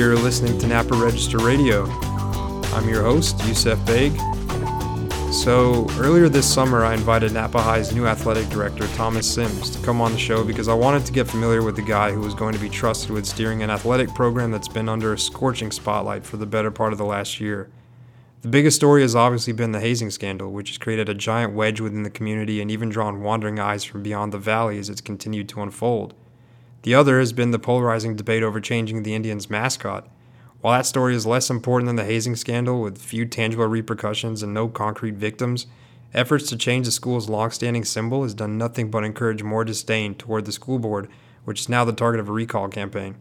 You're listening to Napa Register Radio. I'm your host, Yusef Beg. So, earlier this summer, I invited Napa High's new athletic director, Thomas Sims, to come on the show because I wanted to get familiar with the guy who was going to be trusted with steering an athletic program that's been under a scorching spotlight for the better part of the last year. The biggest story has obviously been the hazing scandal, which has created a giant wedge within the community and even drawn wandering eyes from beyond the valley as it's continued to unfold. The other has been the polarizing debate over changing the Indians' mascot. While that story is less important than the hazing scandal, with few tangible repercussions and no concrete victims, efforts to change the school's long-standing symbol has done nothing but encourage more disdain toward the school board, which is now the target of a recall campaign.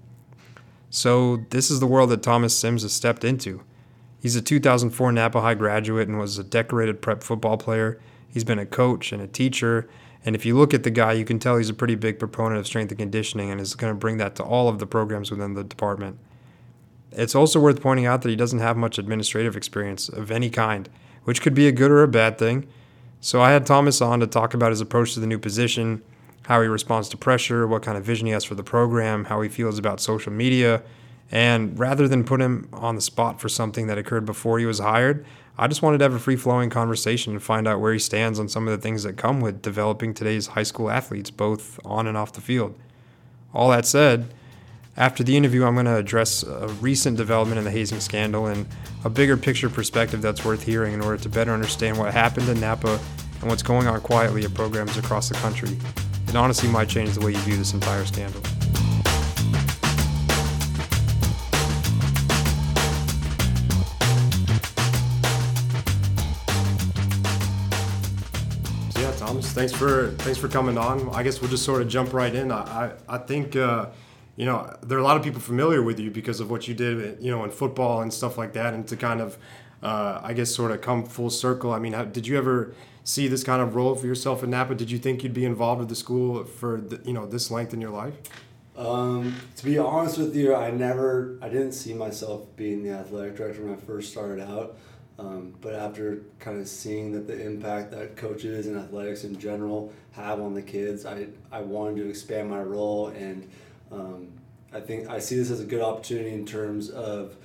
So, this is the world that Thomas Sims has stepped into. He's a 2004 Napa High graduate and was a decorated prep football player. He's been a coach and a teacher and if you look at the guy, you can tell he's a pretty big proponent of strength and conditioning and is going to bring that to all of the programs within the department. It's also worth pointing out that he doesn't have much administrative experience of any kind, which could be a good or a bad thing. So I had Thomas on to talk about his approach to the new position, how he responds to pressure, what kind of vision he has for the program, how he feels about social media, and rather than put him on the spot for something that occurred before he was hired, I just wanted to have a free flowing conversation and find out where he stands on some of the things that come with developing today's high school athletes, both on and off the field. All that said, after the interview, I'm going to address a recent development in the hazing scandal and a bigger picture perspective that's worth hearing in order to better understand what happened in Napa and what's going on quietly at programs across the country. It honestly might change the way you view this entire scandal. Thanks for thanks for coming on. I guess we'll just sort of jump right in. I I, I think uh, you know there are a lot of people familiar with you because of what you did, you know, in football and stuff like that, and to kind of uh, I guess sort of come full circle. I mean, how, did you ever see this kind of role for yourself in Napa? Did you think you'd be involved with the school for the, you know this length in your life? Um, to be honest with you, I never, I didn't see myself being the athletic director when I first started out. Um, but after kind of seeing that the impact that coaches and athletics in general have on the kids, I, I wanted to expand my role. And um, I think I see this as a good opportunity in terms of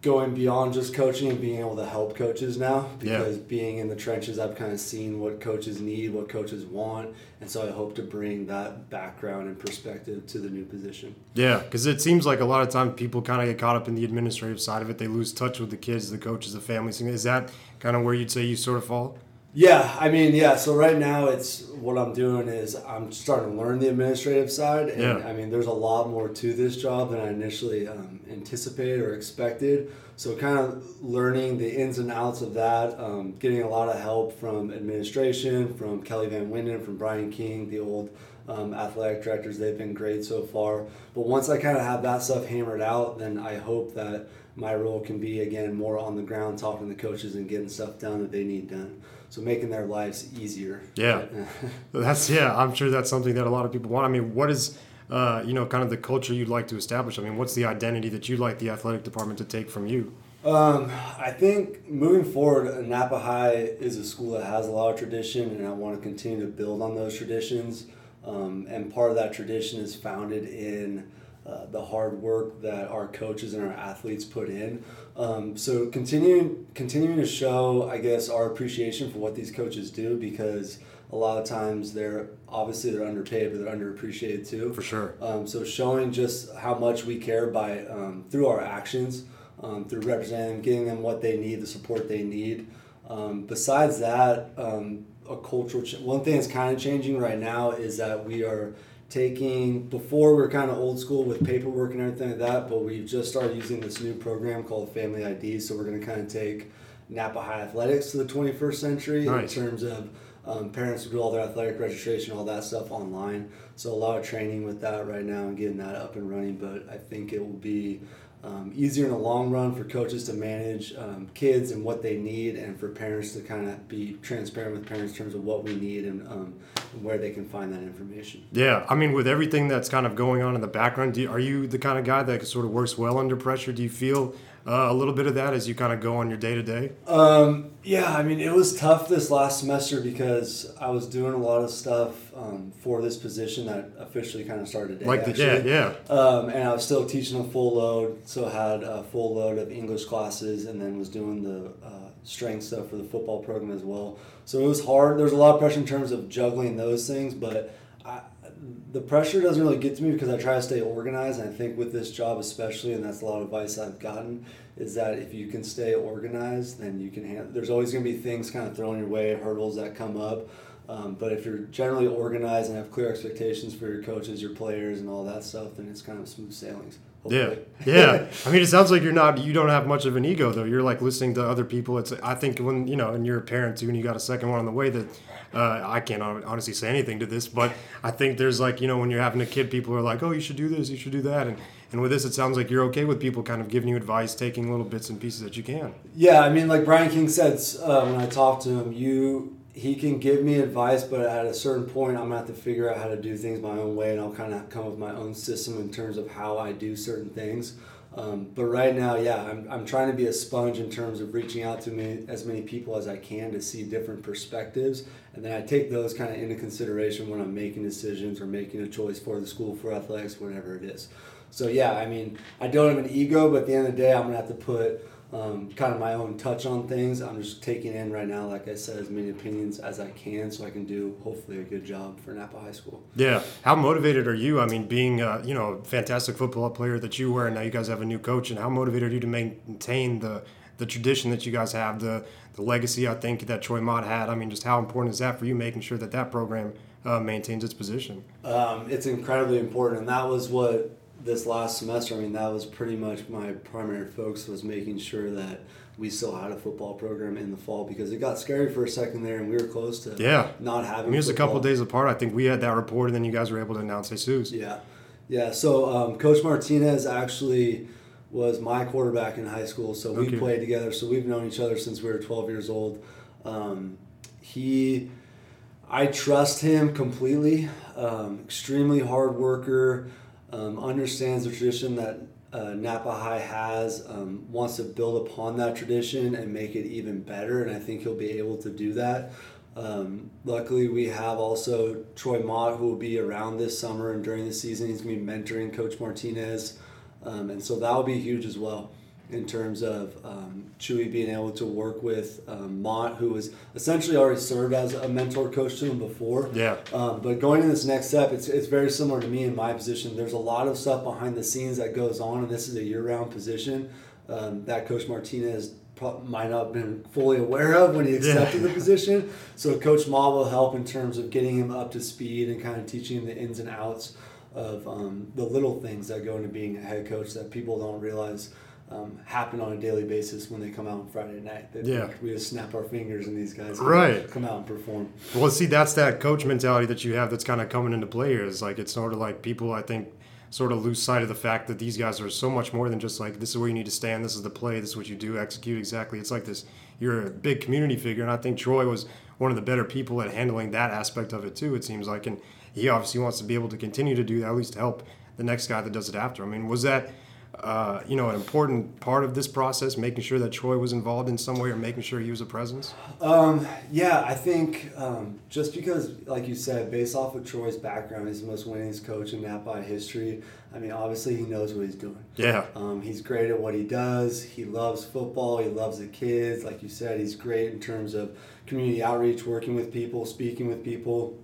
going beyond just coaching and being able to help coaches now because yeah. being in the trenches I've kind of seen what coaches need, what coaches want, and so I hope to bring that background and perspective to the new position. Yeah, because it seems like a lot of times people kind of get caught up in the administrative side of it. They lose touch with the kids, the coaches, the families. Is that kind of where you'd say you sort of fall? Yeah, I mean, yeah. So right now, it's what I'm doing is I'm starting to learn the administrative side, and yeah. I mean, there's a lot more to this job than I initially um, anticipated or expected. So kind of learning the ins and outs of that, um, getting a lot of help from administration, from Kelly Van Winden, from Brian King, the old um, athletic directors. They've been great so far. But once I kind of have that stuff hammered out, then I hope that my role can be again more on the ground, talking to coaches and getting stuff done that they need done so making their lives easier. Yeah, that's yeah. I'm sure that's something that a lot of people want. I mean, what is uh, you know kind of the culture you'd like to establish? I mean, what's the identity that you'd like the athletic department to take from you? Um, I think moving forward, Napa High is a school that has a lot of tradition, and I want to continue to build on those traditions. Um, and part of that tradition is founded in uh, the hard work that our coaches and our athletes put in. Um, so continuing continuing to show, I guess, our appreciation for what these coaches do because a lot of times they're obviously they're underpaid, but they're underappreciated too. For sure. Um, so showing just how much we care by um, through our actions, um, through representing them, getting them what they need, the support they need. Um, besides that, um, a cultural ch- one thing that's kind of changing right now is that we are taking before we are kind of old school with paperwork and everything like that but we've just started using this new program called family id so we're going to kind of take napa high athletics to the 21st century nice. in terms of um, parents do all their athletic registration all that stuff online so a lot of training with that right now and getting that up and running but i think it will be um, easier in the long run for coaches to manage um, kids and what they need, and for parents to kind of be transparent with parents in terms of what we need and, um, where they can find that information. Yeah, I mean, with everything that's kind of going on in the background, you, are you the kind of guy that sort of works well under pressure? Do you feel uh, a little bit of that as you kind of go on your day to day? Um, yeah, I mean, it was tough this last semester because I was doing a lot of stuff um, for this position that officially kind of started today. Like the yeah, actually. yeah. Um, and I was still teaching a full load, so I had a full load of English classes, and then was doing the uh, strength stuff for the football program as well. So it was hard. There was a lot of pressure in terms of juggling those things, but I, the pressure doesn't really get to me because I try to stay organized. And I think with this job, especially, and that's a lot of advice I've gotten, is that if you can stay organized, then you can handle. There's always going to be things kind of thrown your way, hurdles that come up. Um, but if you're generally organized and have clear expectations for your coaches, your players, and all that stuff, then it's kind of smooth sailings. Hopefully. Yeah, yeah. I mean, it sounds like you're not. You don't have much of an ego though. You're like listening to other people. It's. I think when you know, and you're a parent too, and you got a second one on the way. That uh, I can't honestly say anything to this, but I think there's like you know when you're having a kid, people are like, oh, you should do this, you should do that, and and with this, it sounds like you're okay with people kind of giving you advice, taking little bits and pieces that you can. Yeah, I mean, like Brian King said uh, when I talked to him, you he can give me advice, but at a certain point, I'm gonna have to figure out how to do things my own way, and I'll kind of come up with my own system in terms of how I do certain things. Um, but right now, yeah, I'm, I'm trying to be a sponge in terms of reaching out to me, as many people as I can to see different perspectives. And then I take those kind of into consideration when I'm making decisions or making a choice for the school, for athletics, whatever it is. So, yeah, I mean, I don't have an ego, but at the end of the day, I'm going to have to put um, kind of my own touch on things. I'm just taking in right now, like I said, as many opinions as I can, so I can do hopefully a good job for Napa High School. Yeah, how motivated are you? I mean, being uh, you know a fantastic football player that you were, and now you guys have a new coach, and how motivated are you to maintain the the tradition that you guys have, the the legacy I think that Troy Mott had. I mean, just how important is that for you, making sure that that program uh, maintains its position? Um, it's incredibly important, and that was what this last semester, I mean, that was pretty much my primary focus was making sure that we still had a football program in the fall because it got scary for a second there, and we were close to yeah not having. I mean, it was a couple days apart. I think we had that report, and then you guys were able to announce Jesus. Yeah, yeah. So um, Coach Martinez actually was my quarterback in high school, so we okay. played together. So we've known each other since we were 12 years old. Um, he, I trust him completely. Um, extremely hard worker um, understands the tradition that uh, Napa High has, um, wants to build upon that tradition and make it even better, and I think he'll be able to do that. Um, luckily, we have also Troy Mott, who will be around this summer and during the season. He's going to be mentoring Coach Martinez, um, and so that will be huge as well in terms of um, Chewy being able to work with um, Mott, who was essentially already served as a mentor coach to him before. Yeah. Um, but going to this next step, it's, it's very similar to me in my position. There's a lot of stuff behind the scenes that goes on, and this is a year round position um, that Coach Martinez might not have been fully aware of when he accepted yeah. the position. So Coach Mott will help in terms of getting him up to speed and kind of teaching him the ins and outs of um, the little things that go into being a head coach that people don't realize – um, happen on a daily basis when they come out on Friday night. They yeah, we just snap our fingers and these guys right come out and perform. Well, see, that's that coach mentality that you have that's kind of coming into play here. Is like it's sort of like people I think sort of lose sight of the fact that these guys are so much more than just like this is where you need to stand, this is the play, this is what you do, execute exactly. It's like this. You're a big community figure, and I think Troy was one of the better people at handling that aspect of it too. It seems like, and he obviously wants to be able to continue to do that, at least help the next guy that does it after. I mean, was that uh, you know, an important part of this process, making sure that Troy was involved in some way or making sure he was a presence? Um, yeah, I think um, just because, like you said, based off of Troy's background, he's the most winningest coach in Napa history. I mean, obviously, he knows what he's doing. Yeah. Um, he's great at what he does. He loves football. He loves the kids. Like you said, he's great in terms of community outreach, working with people, speaking with people.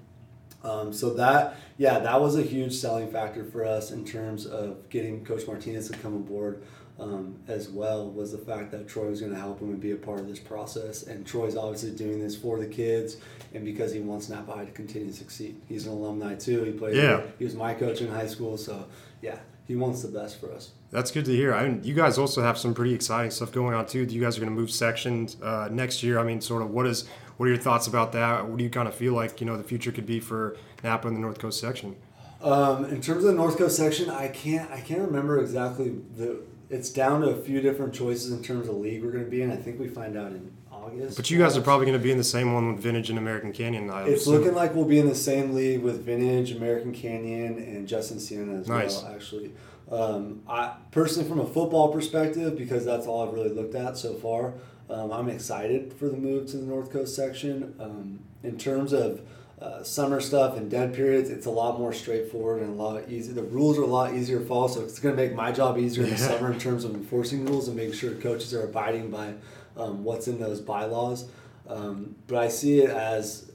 Um, so that, yeah, that was a huge selling factor for us in terms of getting Coach Martinez to come aboard um, as well. Was the fact that Troy was going to help him and be a part of this process, and Troy's obviously doing this for the kids and because he wants Napa High to continue to succeed. He's an alumni too. He played. Yeah. He was my coach in high school, so yeah, he wants the best for us. That's good to hear. I mean, you guys also have some pretty exciting stuff going on too. You guys are going to move sections uh, next year. I mean, sort of what is what are your thoughts about that? What do you kind of feel like you know the future could be for Napa in the North Coast section? Um, in terms of the North Coast section, I can't I can't remember exactly the. It's down to a few different choices in terms of league we're going to be in. I think we find out in August. But you guys are probably going to be in the same one with Vintage and American Canyon. I it's assume. looking like we'll be in the same league with Vintage, American Canyon, and Justin Siena as nice. well. Actually, um, I personally, from a football perspective, because that's all I've really looked at so far, um, I'm excited for the move to the North Coast section. Um, in terms of uh, summer stuff and dead periods, it's a lot more straightforward and a lot easier. The rules are a lot easier to follow, so it's going to make my job easier in the summer in terms of enforcing rules and making sure coaches are abiding by um, what's in those bylaws. Um, but I see it as,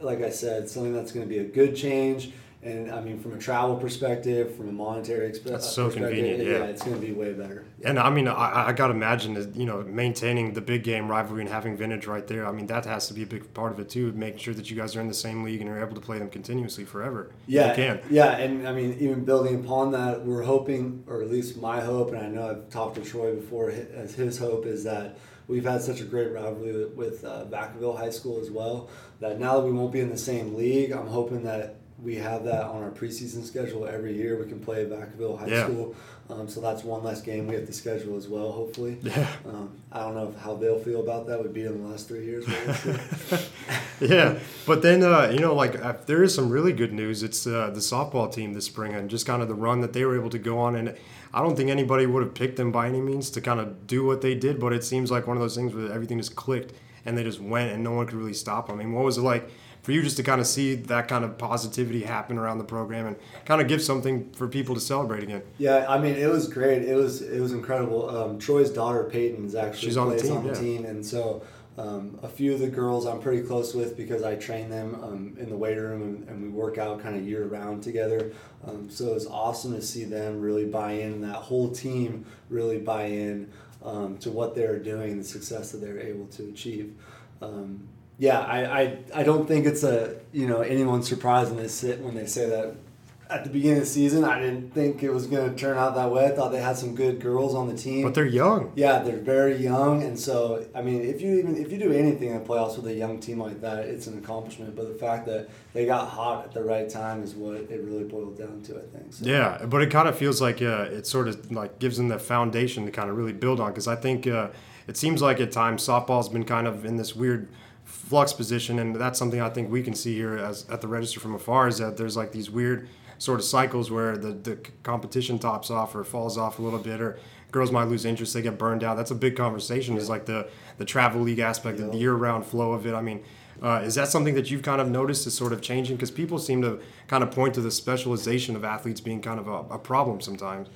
like I said, something that's going to be a good change. And I mean, from a travel perspective, from a monetary exp- That's so perspective, convenient, yeah. it's going to be way better. And I mean, I, I got to imagine that, you know, maintaining the big game rivalry and having vintage right there. I mean, that has to be a big part of it too, making sure that you guys are in the same league and you're able to play them continuously forever. Yeah, You can. yeah, and I mean, even building upon that, we're hoping, or at least my hope, and I know I've talked to Troy before, as his hope is that we've had such a great rivalry with, with uh, Vacaville High School as well. That now that we won't be in the same league, I'm hoping that we have that on our preseason schedule every year. We can play Vacaville High Yeah. School, um, so that's one less game we have to schedule as well. Hopefully, Yeah. um, I don't know how they'll feel about that. We beat them the last three years. yeah, but then uh, you know, like uh, there is some really good news. It's uh, the softball team this spring and just kind of the run that they were able to go on. And I don't think anybody would have picked them by any means to kind of do what they did. But it seems like one of those things where everything just clicked and they just went and no one could really stop them. I mean, what was it like for you just to kind of see that kind of positivity happen around the program and kind of give something for people to celebrate again? Yeah, I mean, it was great. It was it was incredible. Um, Troy's daughter Peyton is actually She's on the plays team, on the yeah. team, and so um, a few of the girls I'm pretty close with because I train them um, in the weight room and, and we work out kind of year round together. Um, so it was awesome to see them really buy in. That whole team really buy in um, to what they're doing, the success that they're able to achieve. Um, yeah, I, I, I don't think it's a you know anyone's surprise when they sit when they say that at the beginning of the season. I didn't think it was going to turn out that way. I thought they had some good girls on the team. But they're young. yeah, they're very young, and so I mean, if you even if you do anything in the playoffs with a young team like that, it's an accomplishment. But the fact that they got hot at the right time is what it really boiled down to. I think. So. Yeah, but it kind of feels like uh, it sort of like gives them the foundation to kind of really build on because I think uh, it seems like at times softball's been kind of in this weird flux position, and that's something I think we can see here as at the register from afar is that there's like these weird sort of cycles where the, the competition tops off or falls off a little bit or girls might lose interest they get burned out that's a big conversation is like the the travel league aspect of the year-round flow of it i mean uh, is that something that you've kind of noticed is sort of changing? Because people seem to kind of point to the specialization of athletes being kind of a, a problem sometimes.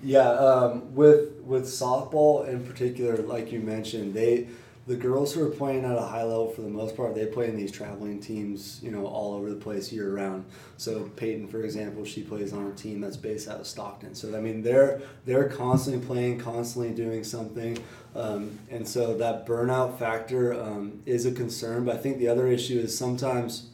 Yeah, um, with with softball in particular, like you mentioned, they the girls who are playing at a high level for the most part, they play in these traveling teams, you know, all over the place year round. So Peyton, for example, she plays on a team that's based out of Stockton. So I mean, they're they're constantly playing, constantly doing something, um, and so that burnout factor um, is a concern. But I think the other issue is sometimes,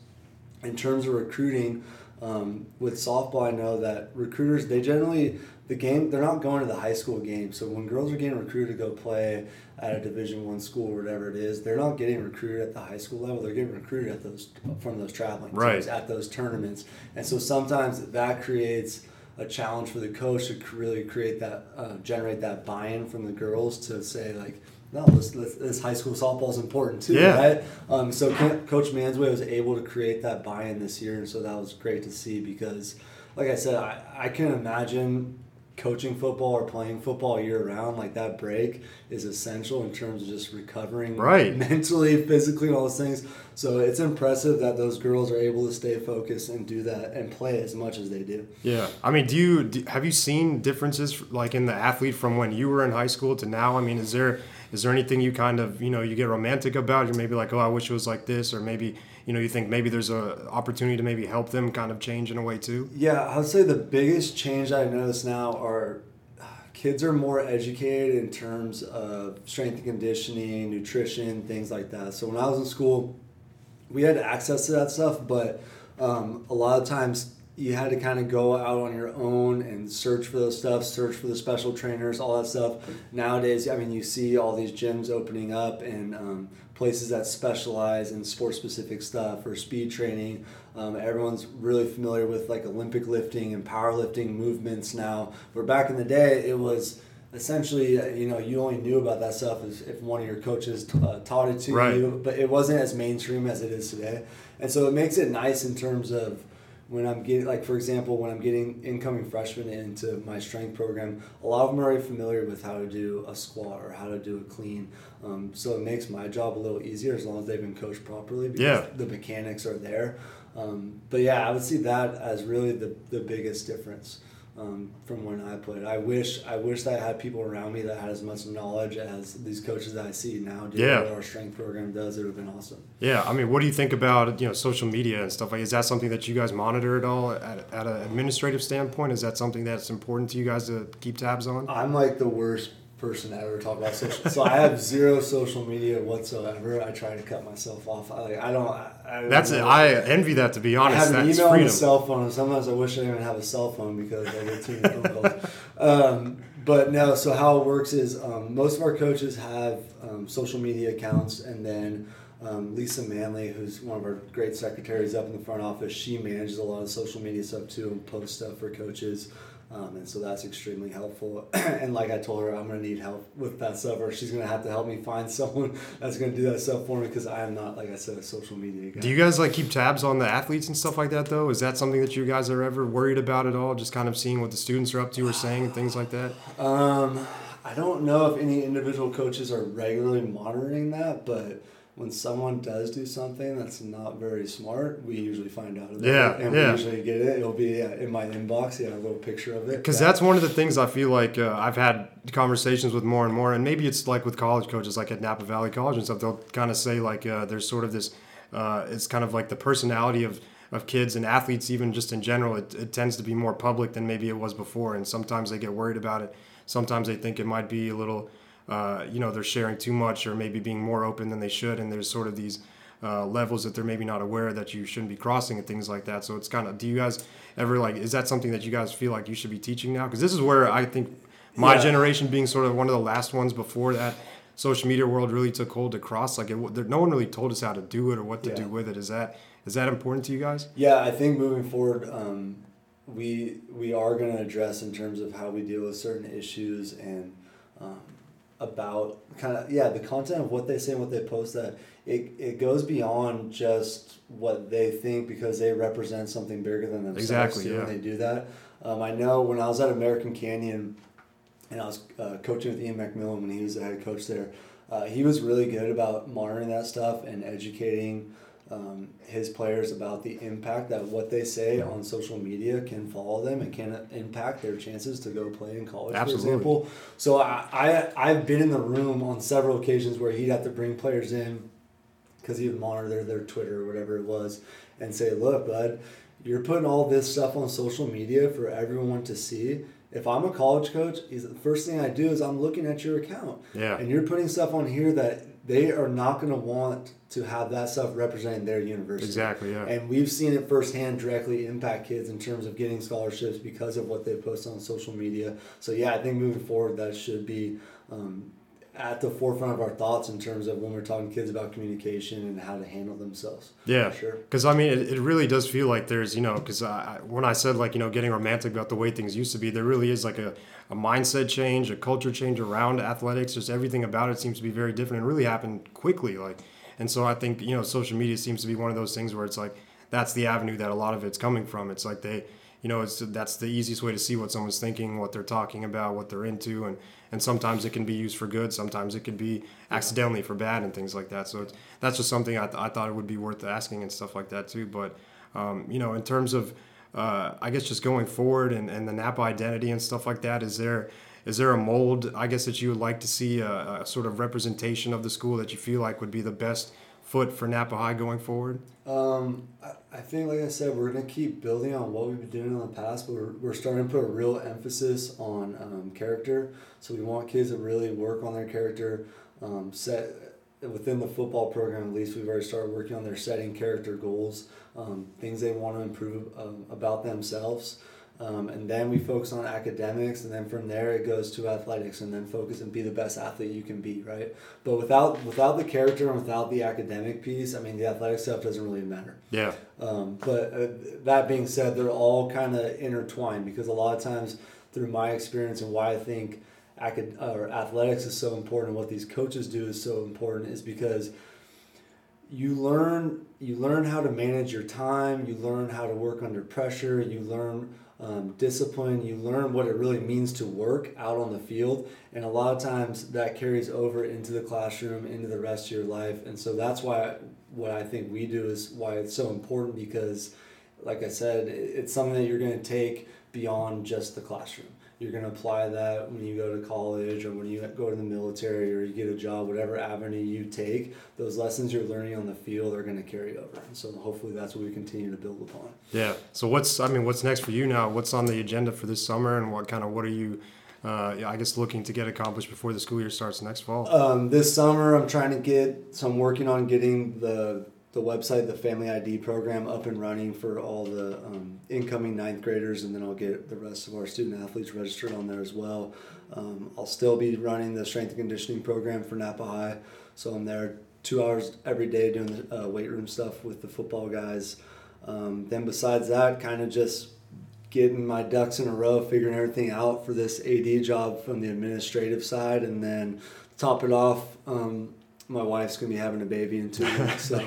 in terms of recruiting, um, with softball, I know that recruiters they generally the game they're not going to the high school game. So when girls are getting recruited to go play at a Division One school or whatever it is, they're not getting recruited at the high school level. They're getting recruited at those from those traveling Right. teams at those tournaments, and so sometimes that creates a challenge for the coach to really create that uh, generate that buy-in from the girls to say like. No, this, this, this high school softball is important too, Yeah. right? Um, so Coach Mansway was able to create that buy-in this year, and so that was great to see because, like I said, I, I can imagine coaching football or playing football year round. Like that break is essential in terms of just recovering Right. mentally, physically, all those things. So it's impressive that those girls are able to stay focused and do that and play as much as they do. Yeah, I mean, do you do, have you seen differences like in the athlete from when you were in high school to now? I mean, is there is there anything you kind of you know you get romantic about? You're maybe like, oh, I wish it was like this, or maybe you know you think maybe there's a opportunity to maybe help them kind of change in a way too. Yeah, I would say the biggest change I notice now are kids are more educated in terms of strength and conditioning, nutrition, things like that. So when I was in school, we had access to that stuff, but um, a lot of times you had to kind of go out on your own and search for those stuff, search for the special trainers, all that stuff. Nowadays, I mean, you see all these gyms opening up and um, places that specialize in sport specific stuff or speed training. Um, everyone's really familiar with like Olympic lifting and powerlifting movements now. Where back in the day, it was essentially uh, you know you only knew about that stuff if one of your coaches uh, taught it to Right. you but it wasn't as mainstream as it is today and so it makes it nice in terms of when I'm getting, like for example, when I'm getting incoming freshmen into my strength program, a lot of them are already familiar with how to do a squat or how to do a clean. Um, so it makes my job a little easier as long as they've been coached properly because Yeah. the mechanics are there. Um, but yeah, I would see that as really the, the biggest difference um, from when I played. I wish I wish that I had people around me that had as much knowledge as these coaches that I see now do. Yeah. What our strength program does, it would have been awesome. Yeah, I mean, what do you think about you know social media and stuff like? Is that something that you guys monitor at all at, at an administrative standpoint? Is that something that's important to you guys to keep tabs on? I'm like the worst person to ever talk about social. so I have zero social media whatsoever. I try to cut myself off. I like I don't. I, I That's it. I envy that to be I honest. have an That's email and a cell phone, and sometimes I wish I didn't even have a cell phone because I get too many phone calls. Um, but no, so how it works is um, most of our coaches have um, social media accounts, and then um, Lisa Manley, who's one of our great secretaries up in the front office, she manages a lot of social media stuff too and posts stuff for coaches. Um, and so that's extremely helpful. and like I told her, I'm going to need help with that stuff, or she's going to have to help me find someone that's going to do that stuff for me because I am not, like I said, a social media guy. Do you guys like keep tabs on the athletes and stuff like that though? Is that something that you guys are ever worried about at all? Just kind of seeing what the students are up to or saying and things like that. Um, I don't know if any individual coaches are regularly monitoring that, but when someone does do something that's not very smart, we usually find out about Yeah, it, and yeah. we usually get it. It'll be uh, in my inbox, yeah, a little picture of it. Because that's one of the things I feel like uh, I've had conversations with more and more, and maybe it's like with college coaches, like at Napa Valley College and stuff. They'll kind of say like uh, there's sort of this, uh, it's kind of like the personality of of kids and athletes, even just in general. It, it tends to be more public than maybe it was before, and sometimes they get worried about it. Sometimes they think it might be a little, uh, you know, they're sharing too much or maybe being more open than they should, and there's sort of these. Uh, levels that they're maybe not aware that you shouldn't be crossing and things like that. So it's kind of, do you guys ever like, is that something that you guys feel like you should be teaching now? Because this is where I think my Yeah. generation being sort of one of the last ones before that social media world really took hold to cross, like it, there, no one really told us how to do it or what to Yeah. do with it. Is that is that important to you guys? Yeah, I think moving forward, um, we we are going to address in terms of how we deal with certain issues and um, about kind of yeah the content of what they say and what they post that it, it goes beyond just what they think because they represent something bigger than themselves Exactly, yeah. when they do that. Um, I know when I was at American Canyon and I was uh, coaching with Ian McMillan when he was the head coach there. Uh, he was really good about monitoring that stuff and educating um, his players about the impact that what they say on social media can follow them and can impact their chances to go play in college, Absolutely. for example. So I, I I've been in the room on several occasions where he'd have to bring players in because he would monitor their Twitter or whatever it was and say, look, bud, you're putting all this stuff on social media for everyone to see. If I'm a college coach, the first thing I do is I'm looking at your account. Yeah. And you're putting stuff on here that they are not going to want to have that stuff representing their university. Exactly. Yeah. And we've seen it firsthand directly impact kids in terms of getting scholarships because of what they post on social media. So yeah, I think moving forward that should be um, at the forefront of our thoughts in terms of when we're talking to kids about communication and how to handle themselves. Yeah, For sure. Because I mean, it, it really does feel like there's, you know, because when I said like, you know, getting romantic about the way things used to be, there really is like a, a mindset change, a culture change around athletics. Just everything about it seems to be very different and really happened quickly. Like, and so I think you know, social media seems to be one of those things where it's like that's the avenue that a lot of it's coming from. It's like they, you know, it's that's the easiest way to see what someone's thinking, what they're talking about, what they're into, and and sometimes it can be used for good, sometimes it can be accidentally for bad and things like that. So it's, that's just something I, th- I thought it would be worth asking and stuff like that too. But um, you know, in terms of uh, I guess just going forward and, and the Napa identity and stuff like that, is there is there a mold I guess that you would like to see a, a sort of representation of the school that you feel like would be the best foot for Napa High going forward? Um, I, I think, like I said, we're going to keep building on what we've been doing in the past, but we're, we're starting to put a real emphasis on um, character. So we want kids to really work on their character. Um, set within the football program, at least we've already started working on their setting character goals, um, things they want to improve um, about themselves. Um, and then we focus on academics, and then from there it goes to athletics, and then focus and be the best athlete you can be, right? But without without the character and without the academic piece, I mean, the athletic stuff doesn't really matter. Yeah, Um, but uh, that being said, they're all kind of intertwined because a lot of times, through my experience and why I think acad- or athletics is so important, what these coaches do is so important, is because you learn you learn how to manage your time. You learn how to work under pressure. You learn um, discipline. You learn what it really means to work out on the field, and a lot of times that carries over into the classroom, into the rest of your life. And so that's why what I think we do is why it's so important because, like I said, it's something that you're going to take beyond just the classroom you're going to apply that when you go to college or when you go to the military or you get a job, whatever avenue you take, those lessons you're learning on the field are going to carry over. And so hopefully that's what we continue to build upon. Yeah. So what's, I mean, what's next for you now? What's on the agenda for this summer and what kind of, what are you, uh, I guess, looking to get accomplished before the school year starts next fall? Um, this summer, I'm trying to get, so I'm working on getting the the website, the Family ID program, up and running for all the um, incoming ninth graders, and then I'll get the rest of our student athletes registered on there as well. Um, I'll still be running the strength and conditioning program for Napa High, so I'm there two hours every day doing the uh, weight room stuff with the football guys. Um, then besides that, kind of just getting my ducks in a row, figuring everything out for this AD job from the administrative side, and then top it off. Um, my wife's gonna be having a baby in two weeks. So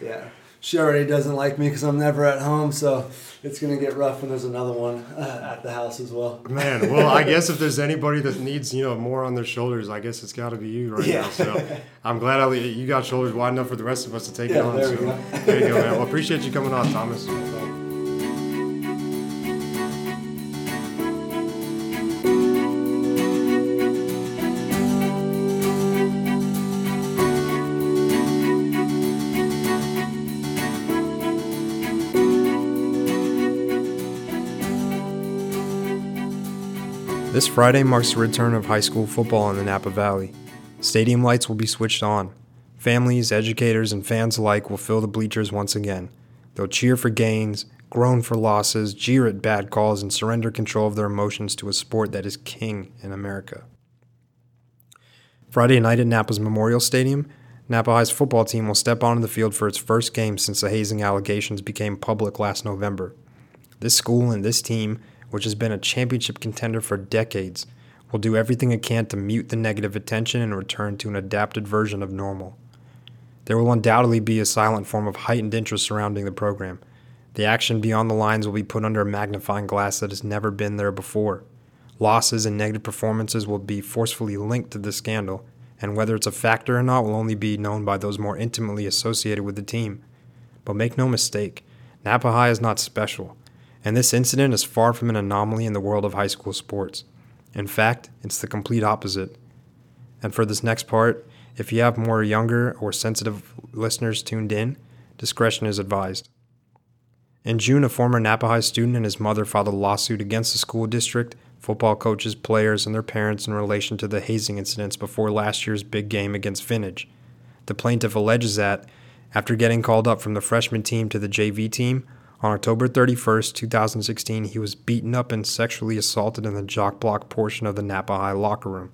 yeah, she already doesn't like me because I'm never at home. So it's gonna get rough when there's another one uh, at the house as well. Man, well, I guess if there's anybody that needs you know more on their shoulders, I guess it's got to be you right yeah. now. So I'm glad I, you got shoulders wide enough for the rest of us to take yeah, it on. There, so, there you go, man. Well, appreciate you coming on, Thomas. This Friday marks the return of high school football in the Napa Valley. Stadium lights will be switched on. Families, educators, and fans alike will fill the bleachers once again. They'll cheer for gains, groan for losses, jeer at bad calls, and surrender control of their emotions to a sport that is king in America. Friday night at Napa's Memorial Stadium, Napa High's football team will step onto the field for its first game since the hazing allegations became public last November. This school and this team which has been a championship contender for decades, will do everything it can to mute the negative attention and return to an adapted version of normal. There will undoubtedly be a silent form of heightened interest surrounding the program. The action beyond the lines will be put under a magnifying glass that has never been there before. Losses and negative performances will be forcefully linked to the scandal, and whether it's a factor or not will only be known by those more intimately associated with the team. But make no mistake, Napa High is not special and this incident is far from an anomaly in the world of high school sports. In fact, it's the complete opposite. And for this next part, if you have more younger or sensitive listeners tuned in, discretion is advised. In June, a former Napa High student and his mother filed a lawsuit against the school district, football coaches, players, and their parents in relation to the hazing incidents before last year's big game against Vintage. The plaintiff alleges that, after getting called up from the freshman team to the JV team, on October 31st, 2016, he was beaten up and sexually assaulted in the jock block portion of the Napa High locker room.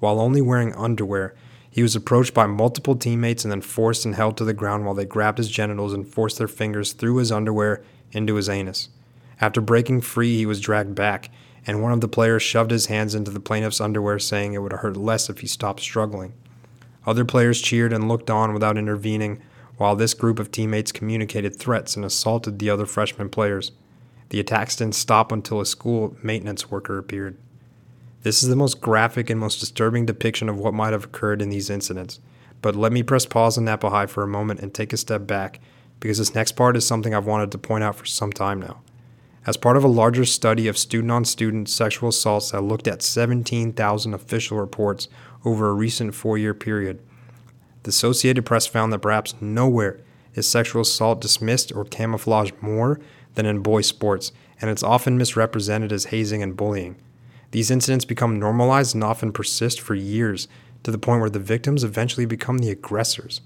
While only wearing underwear, he was approached by multiple teammates and then forced and held to the ground while they grabbed his genitals and forced their fingers through his underwear into his anus. After breaking free, he was dragged back, and one of the players shoved his hands into the plaintiff's underwear, saying it would hurt less if he stopped struggling. Other players cheered and looked on without intervening while this group of teammates communicated threats and assaulted the other freshman players. The attacks didn't stop until a school maintenance worker appeared. This is the most graphic and most disturbing depiction of what might have occurred in these incidents. But let me press pause on Napa High for a moment and take a step back, because this next part is something I've wanted to point out for some time now. As part of a larger study of student on student sexual assaults that looked at 17,000 official reports over a recent four year period, the Associated Press found that perhaps nowhere is sexual assault dismissed or camouflaged more than in boys' sports, and it's often misrepresented as hazing and bullying. These incidents become normalized and often persist for years to the point where the victims eventually become the aggressors.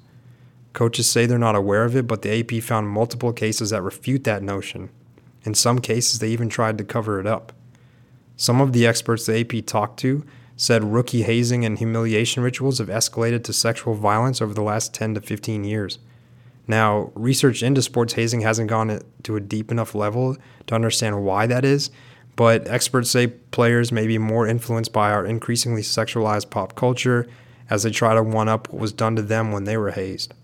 Coaches say they're not aware of it, but the AP found multiple cases that refute that notion. In some cases, they even tried to cover it up. Some of the experts the AP talked to said rookie hazing and humiliation rituals have escalated to sexual violence over the last 10 to 15 years. Now, research into sports hazing hasn't gone to a deep enough level to understand why that is, but experts say players may be more influenced by our increasingly sexualized pop culture as they try to one up what was done to them when they were hazed.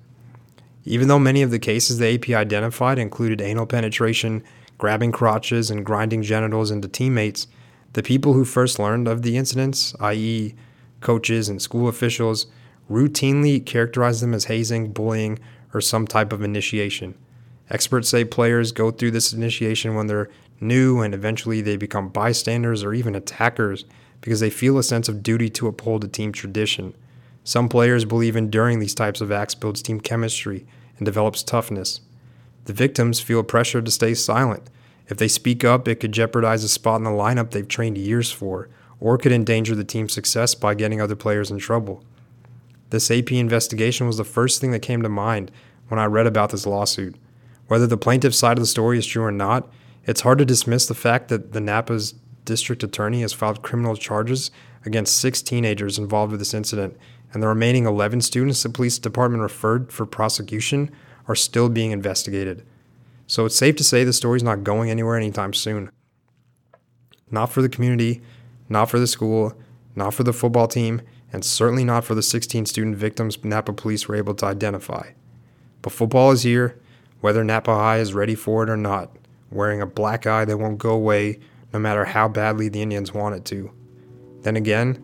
Even though many of the cases the AP identified included anal penetration, grabbing crotches, and grinding genitals into teammates, the people who first learned of the incidents, i.e., coaches and school officials, routinely characterize them as hazing, bullying, or some type of initiation. Experts say players go through this initiation when they're new and eventually they become bystanders or even attackers because they feel a sense of duty to uphold a team tradition. Some players believe enduring these types of acts builds team chemistry and develops toughness. The victims feel pressure to stay silent. If they speak up, it could jeopardize a spot in the lineup they've trained years for, or could endanger the team's success by getting other players in trouble. This AP investigation was the first thing that came to mind when I read about this lawsuit. Whether the plaintiff's side of the story is true or not, it's hard to dismiss the fact that the Napa's district attorney has filed criminal charges against six teenagers involved with this incident and the remaining 11 students the police department referred for prosecution are still being investigated. So it's safe to say the story's not going anywhere anytime soon. Not for the community, not for the school, not for the football team, and certainly not for the 16 student victims Napa police were able to identify. But football is here, whether Napa High is ready for it or not, wearing a black eye that won't go away no matter how badly the Indians want it to. Then again,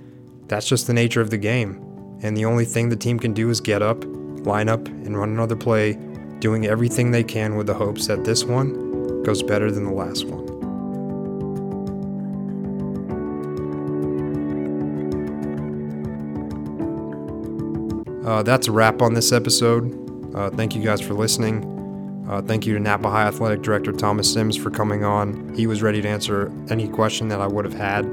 that's just the nature of the game and the only thing the team can do is get up, line up, and run another play, doing everything they can with the hopes that this one goes better than the last one. Uh, that's a wrap on this episode. Uh, thank you guys for listening. Uh, thank you to Napa High Athletic Director Thomas Sims for coming on. He was ready to answer any question that I would have had,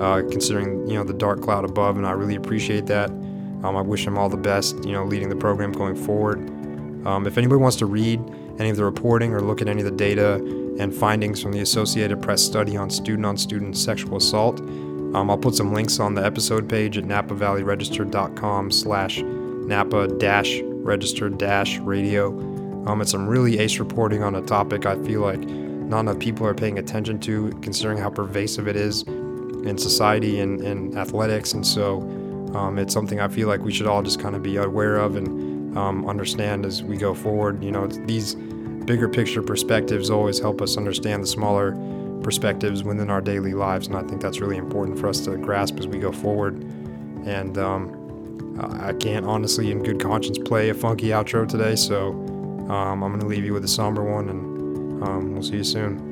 uh, considering you know the dark cloud above, and I really appreciate that. Um, I wish him all the best, you know, leading the program going forward. Um, if anybody wants to read any of the reporting or look at any of the data and findings from the Associated Press study on student-on-student sexual assault, um, I'll put some links on the episode page at napavalleyregister.com slash napa dash register dash radio. Um, it's some really ace reporting on a topic I feel like not enough people are paying attention to, considering how pervasive it is in society and, and athletics. And so um, it's something I feel like we should all just kind of be aware of and um, understand as we go forward. You know, these bigger picture perspectives always help us understand the smaller perspectives within our daily lives, and I think that's really important for us to grasp as we go forward. And um, I can't honestly, in good conscience, play a funky outro today, so um, I'm going to leave you with a somber one, and um, we'll see you soon.